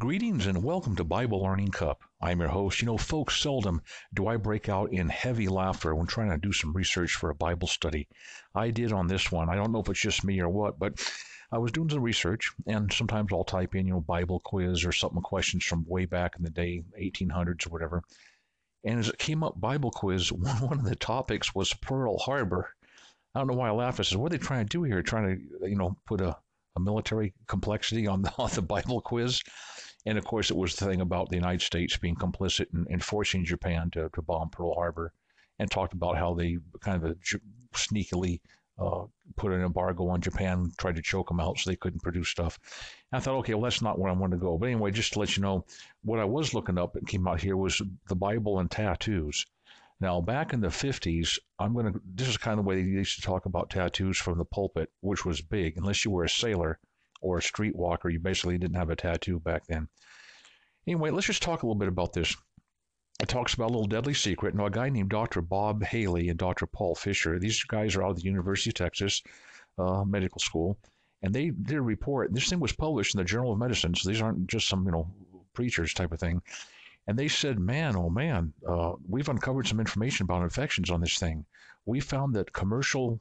Greetings and welcome to Bible Learning Cup. I'm your host. You know, folks, seldom do I break out in heavy laughter when trying to do some research for a Bible study. I did on this one. I don't know if it's just me or what, but I was doing some research, and sometimes I'll type in, you know, Bible quiz or something, questions from way back in the day, 1800s or whatever. And as it came up, Bible quiz, one of the topics was Pearl Harbor. I don't know why I laughed. I said, "What are they trying to do here? Trying to, you know, put a, a military complexity on the, on the Bible quiz?" And of course, it was the thing about the United States being complicit in, in forcing Japan to, to bomb Pearl Harbor, and talked about how they kind of sneakily uh, put an embargo on Japan, tried to choke them out so they couldn't produce stuff. And I thought, okay, well, that's not where I want to go. But anyway, just to let you know, what I was looking up and came out here was the Bible and tattoos. Now, back in the 50s, I'm going to, this is kind of the way they used to talk about tattoos from the pulpit, which was big. Unless you were a sailor or a streetwalker, you basically didn't have a tattoo back then. Anyway, let's just talk a little bit about this. It talks about a little deadly secret. Now, a guy named Dr. Bob Haley and Dr. Paul Fisher, these guys are out of the University of Texas uh, Medical School, and they did a report. This thing was published in the Journal of Medicine, so these aren't just some, you know, preachers type of thing. And they said, man, oh man, uh, we've uncovered some information about infections on this thing. We found that commercial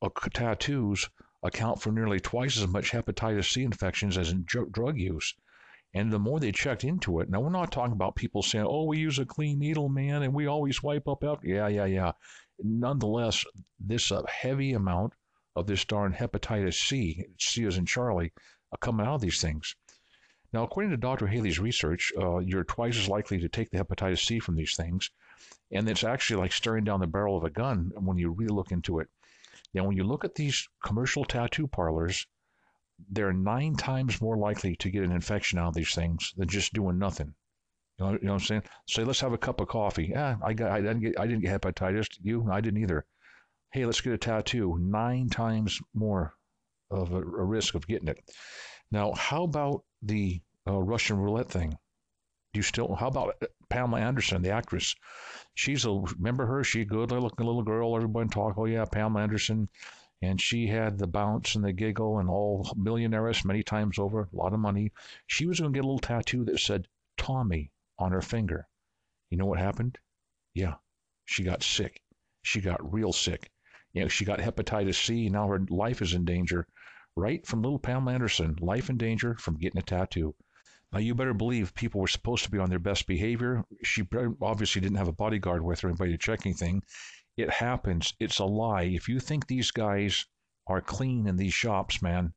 uh, tattoos account for nearly twice as much hepatitis C infections as in dr- drug use. And the more they checked into it, now we're not talking about people saying, oh, we use a clean needle, man, and we always wipe up after. Yeah, yeah, yeah. Nonetheless, this uh, heavy amount of this darn hepatitis C, C as in Charlie, uh, coming out of these things. Now, according to Dr. Haley's research, uh, you're twice as likely to take the hepatitis C from these things. And it's actually like staring down the barrel of a gun when you really look into it. Now, when you look at these commercial tattoo parlors, they're nine times more likely to get an infection out of these things than just doing nothing. You know, you know what I'm saying? Say, let's have a cup of coffee. Yeah, I got, I didn't get, I didn't get hepatitis. You, I didn't either. Hey, let's get a tattoo. Nine times more of a, a risk of getting it. Now, how about the uh, Russian roulette thing? Do you still? How about Pamela Anderson, the actress? She's a remember her? She a good looking little girl. Everybody talk. Oh yeah, Pamela Anderson and she had the bounce and the giggle and all millionaires many times over, a lot of money. She was going to get a little tattoo that said Tommy on her finger. You know what happened? Yeah, she got sick. She got real sick. You know, she got hepatitis C. Now her life is in danger. Right from little Pam Anderson, life in danger from getting a tattoo. Now, you better believe people were supposed to be on their best behavior. She obviously didn't have a bodyguard with her, anybody to check anything. It happens. It's a lie. If you think these guys are clean in these shops, man,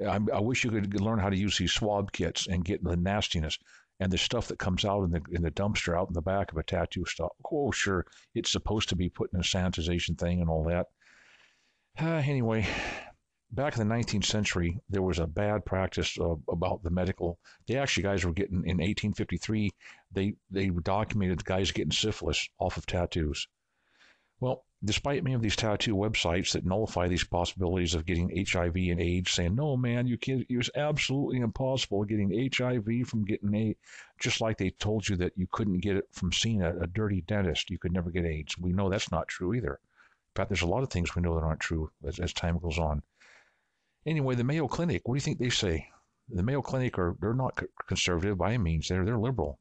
I, I wish you could learn how to use these swab kits and get the nastiness and the stuff that comes out in the in the dumpster out in the back of a tattoo shop. Oh, sure, it's supposed to be put in a sanitization thing and all that. Uh, anyway, back in the 19th century, there was a bad practice uh, about the medical. They actually guys were getting in 1853. They they documented guys getting syphilis off of tattoos. Well, despite many of these tattoo websites that nullify these possibilities of getting HIV and AIDS, saying, no, man, you can't, it's absolutely impossible getting HIV from getting AIDS, just like they told you that you couldn't get it from seeing a, a dirty dentist. You could never get AIDS. We know that's not true either. In fact, there's a lot of things we know that aren't true as, as time goes on. Anyway, the Mayo Clinic, what do you think they say? The Mayo Clinic are they're not conservative by any means. They're they're liberal.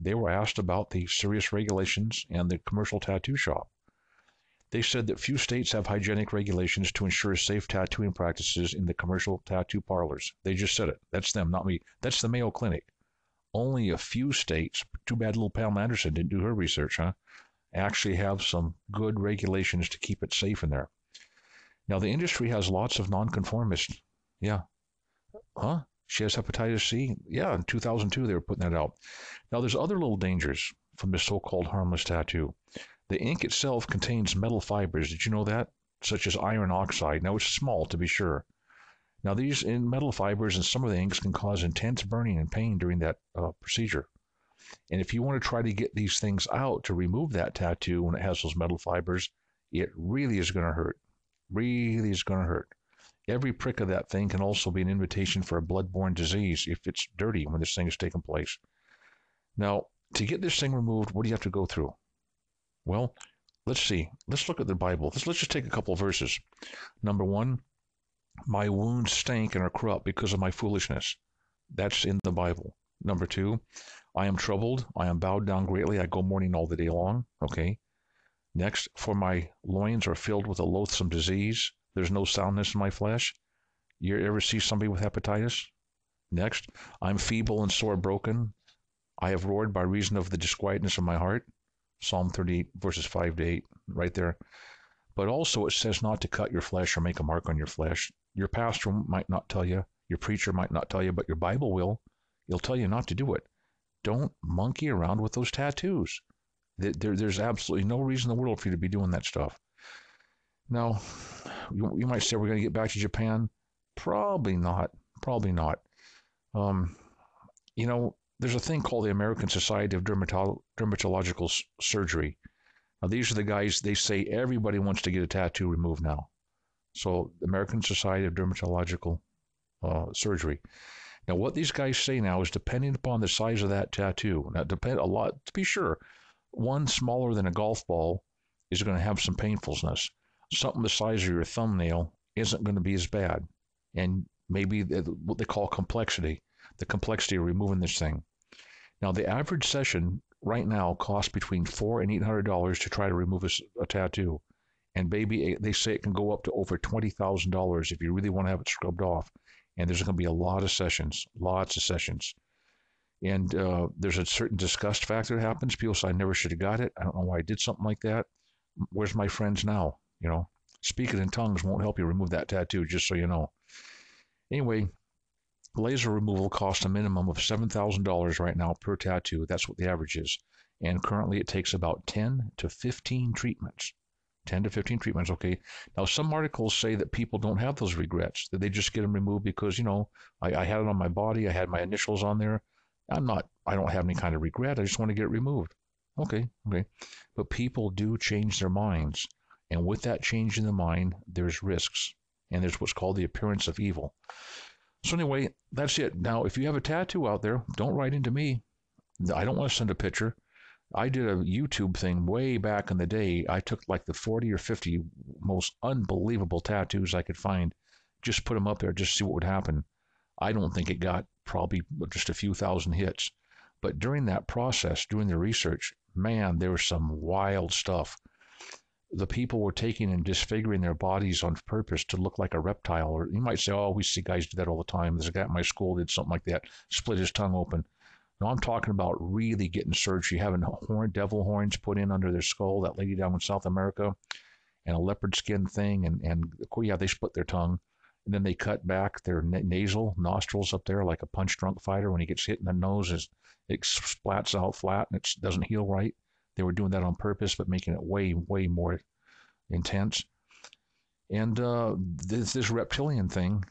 They were asked about the serious regulations and the commercial tattoo shop. They said that few states have hygienic regulations to ensure safe tattooing practices in the commercial tattoo parlors. They just said it. That's them, not me. That's the Mayo Clinic. Only a few states, too bad little Pam Anderson didn't do her research, huh? Actually have some good regulations to keep it safe in there. Now, the industry has lots of nonconformists. Yeah. Huh? She has hepatitis C? Yeah, in 2002 they were putting that out. Now, there's other little dangers from this so called harmless tattoo. The ink itself contains metal fibers. Did you know that? Such as iron oxide. Now, it's small to be sure. Now, these metal fibers and some of the inks can cause intense burning and pain during that uh, procedure. And if you want to try to get these things out to remove that tattoo when it has those metal fibers, it really is going to hurt. Really is going to hurt. Every prick of that thing can also be an invitation for a blood-borne disease if it's dirty when this thing is taking place. Now, to get this thing removed, what do you have to go through? Well, let's see. Let's look at the Bible. Let's, let's just take a couple of verses. Number one, my wounds stank and are corrupt because of my foolishness. That's in the Bible. Number two, I am troubled. I am bowed down greatly. I go mourning all the day long. Okay. Next, for my loins are filled with a loathsome disease. There's no soundness in my flesh. You ever see somebody with hepatitis? Next, I'm feeble and sore broken. I have roared by reason of the disquietness of my heart. Psalm 38, verses 5 to 8, right there. But also, it says not to cut your flesh or make a mark on your flesh. Your pastor might not tell you, your preacher might not tell you, but your Bible will. He'll tell you not to do it. Don't monkey around with those tattoos. There, there's absolutely no reason in the world for you to be doing that stuff. Now, you, you might say we're going to get back to Japan. Probably not. Probably not. Um, you know, there's a thing called the American Society of Dermatolo- Dermatological S- Surgery. Now, these are the guys, they say everybody wants to get a tattoo removed now. So, the American Society of Dermatological uh, Surgery. Now, what these guys say now is depending upon the size of that tattoo. Now, depend a lot to be sure. One smaller than a golf ball is going to have some painfulness. Something the size of your thumbnail isn't going to be as bad, and maybe what they call complexity, the complexity of removing this thing. Now, the average session right now costs between four and eight hundred dollars to try to remove a, a, tattoo, and baby, they say it can go up to over twenty thousand dollars if you really want to have it scrubbed off. And there's going to be a lot of sessions, lots of sessions. And uh, there's a certain disgust factor that happens. People say, I never should have got it. I don't know why I did something like that. Where's my friends now? You know, speaking in tongues won't help you remove that tattoo, just so you know. Anyway, laser removal costs a minimum of $7,000 right now per tattoo. That's what the average is. And currently it takes about 10 to 15 treatments. 10 to 15 treatments, okay. Now, some articles say that people don't have those regrets, that they just get them removed because, you know, I, I had it on my body, I had my initials on there. I'm not, I don't have any kind of regret. I just want to get removed. Okay, okay. But people do change their minds. And with that change in the mind, there's risks and there's what's called the appearance of evil. So anyway, that's it. Now, if you have a tattoo out there, don't write into me. I don't want to send a picture. I did a YouTube thing way back in the day. I took like the 40 or 50 most unbelievable tattoos I could find, just put them up there just see what would happen. I don't think it got probably just a few thousand hits. But during that process, doing the research, man, there was some wild stuff the people were taking and disfiguring their bodies on purpose to look like a reptile. Or you might say, oh, we see guys do that all the time. There's a guy at my school did something like that, split his tongue open. No, I'm talking about really getting surgery, having horn, devil horns put in under their skull. That lady down in South America, and a leopard skin thing, and and yeah, they split their tongue, and then they cut back their nasal nostrils up there like a punch drunk fighter. When he gets hit in the nose, is, it splats out flat and it doesn't heal right. They were doing that on purpose, but making it way, way more intense. And uh, this, this reptilian thing,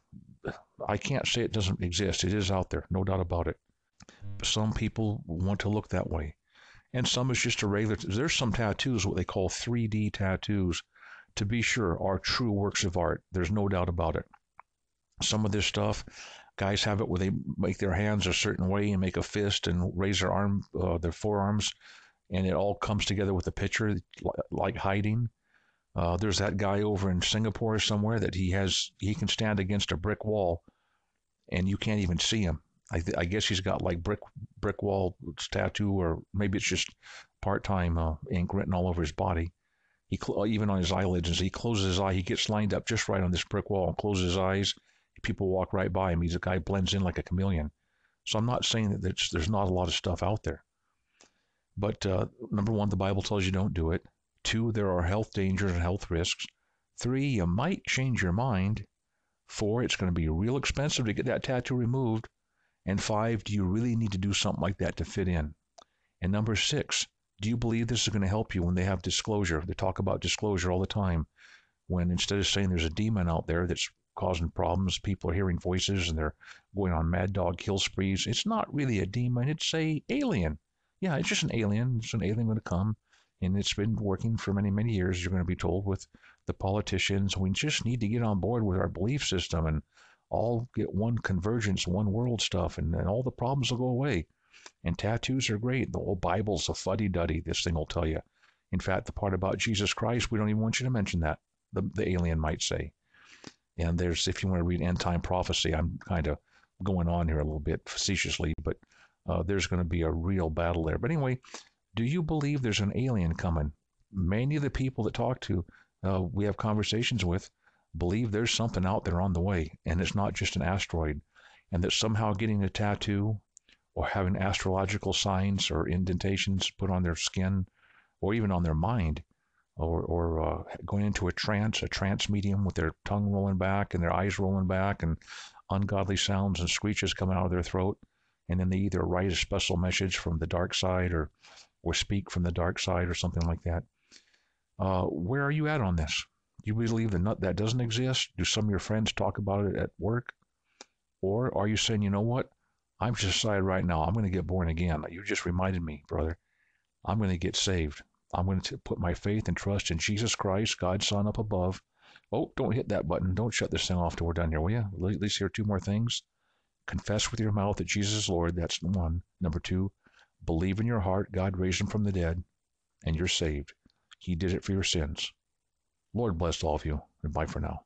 I can't say it doesn't exist. It is out there, no doubt about it. Some people want to look that way. And some is just a regular. There's some tattoos, what they call 3D tattoos, to be sure, are true works of art. There's no doubt about it. Some of this stuff, guys have it where they make their hands a certain way and make a fist and raise their arm, uh, their forearms and it all comes together with a picture like hiding. Uh, there's that guy over in Singapore somewhere that he has he can stand against a brick wall, and you can't even see him. I, th- I guess he's got like brick brick wall tattoo, or maybe it's just part time uh, ink written all over his body. He cl- even on his eyelids, as he closes his eye, he gets lined up just right on this brick wall and closes his eyes. People walk right by him. He's a guy blends in like a chameleon. So I'm not saying that there's, not a lot of stuff out there. But uh, number one, the Bible tells you don't do it. Two, there are health dangers and health risks. Three, you might change your mind. Four, it's going to be real expensive to get that tattoo removed. And five, do you really need to do something like that to fit in? And number six, do you believe this is going to help you when they have disclosure? They talk about disclosure all the time. When instead of saying there's a demon out there that's causing problems, people are hearing voices and they're going on mad dog kill sprees. It's not really a demon, it's a alien yeah, it's just an alien. It's an alien going to come, and it's been working for many, many years. You're going to be told with the politicians. We just need to get on board with our belief system and all get one convergence, one world stuff, and then all the problems will go away. And tattoos are great. The whole Bible's a fuddy duddy, this thing will tell you. In fact, the part about Jesus Christ, we don't even want you to mention that, the, the alien might say. And there's, if you want to read end time prophecy, I'm kind of going on here a little bit facetiously, but uh, there's going to be a real battle there. But anyway, do you believe there's an alien coming? Many of the people that talk to, uh, we have conversations with, believe there's something out there on the way, and it's not just an asteroid, and that somehow getting a tattoo or having astrological signs or indentations put on their skin or even on their mind or, or uh, going into a trance, a trance medium with their tongue rolling back and their eyes rolling back and ungodly sounds and screeches coming out of their throat. And then they either write a special message from the dark side or, or speak from the dark side or something like that. Uh, where are you at on this? Do you believe that that doesn't exist? Do some of your friends talk about it at work? Or are you saying, you know what? I'm just decided right now, I'm going to get born again. You just reminded me, brother. I'm going to get saved. I'm going to put my faith and trust in Jesus Christ, God's Son up above. Oh, don't hit that button. Don't shut this thing off till we're done here, will you? At least hear two more things. Confess with your mouth that Jesus is Lord. That's one. Number two, believe in your heart God raised him from the dead, and you're saved. He did it for your sins. Lord bless all of you, and bye for now.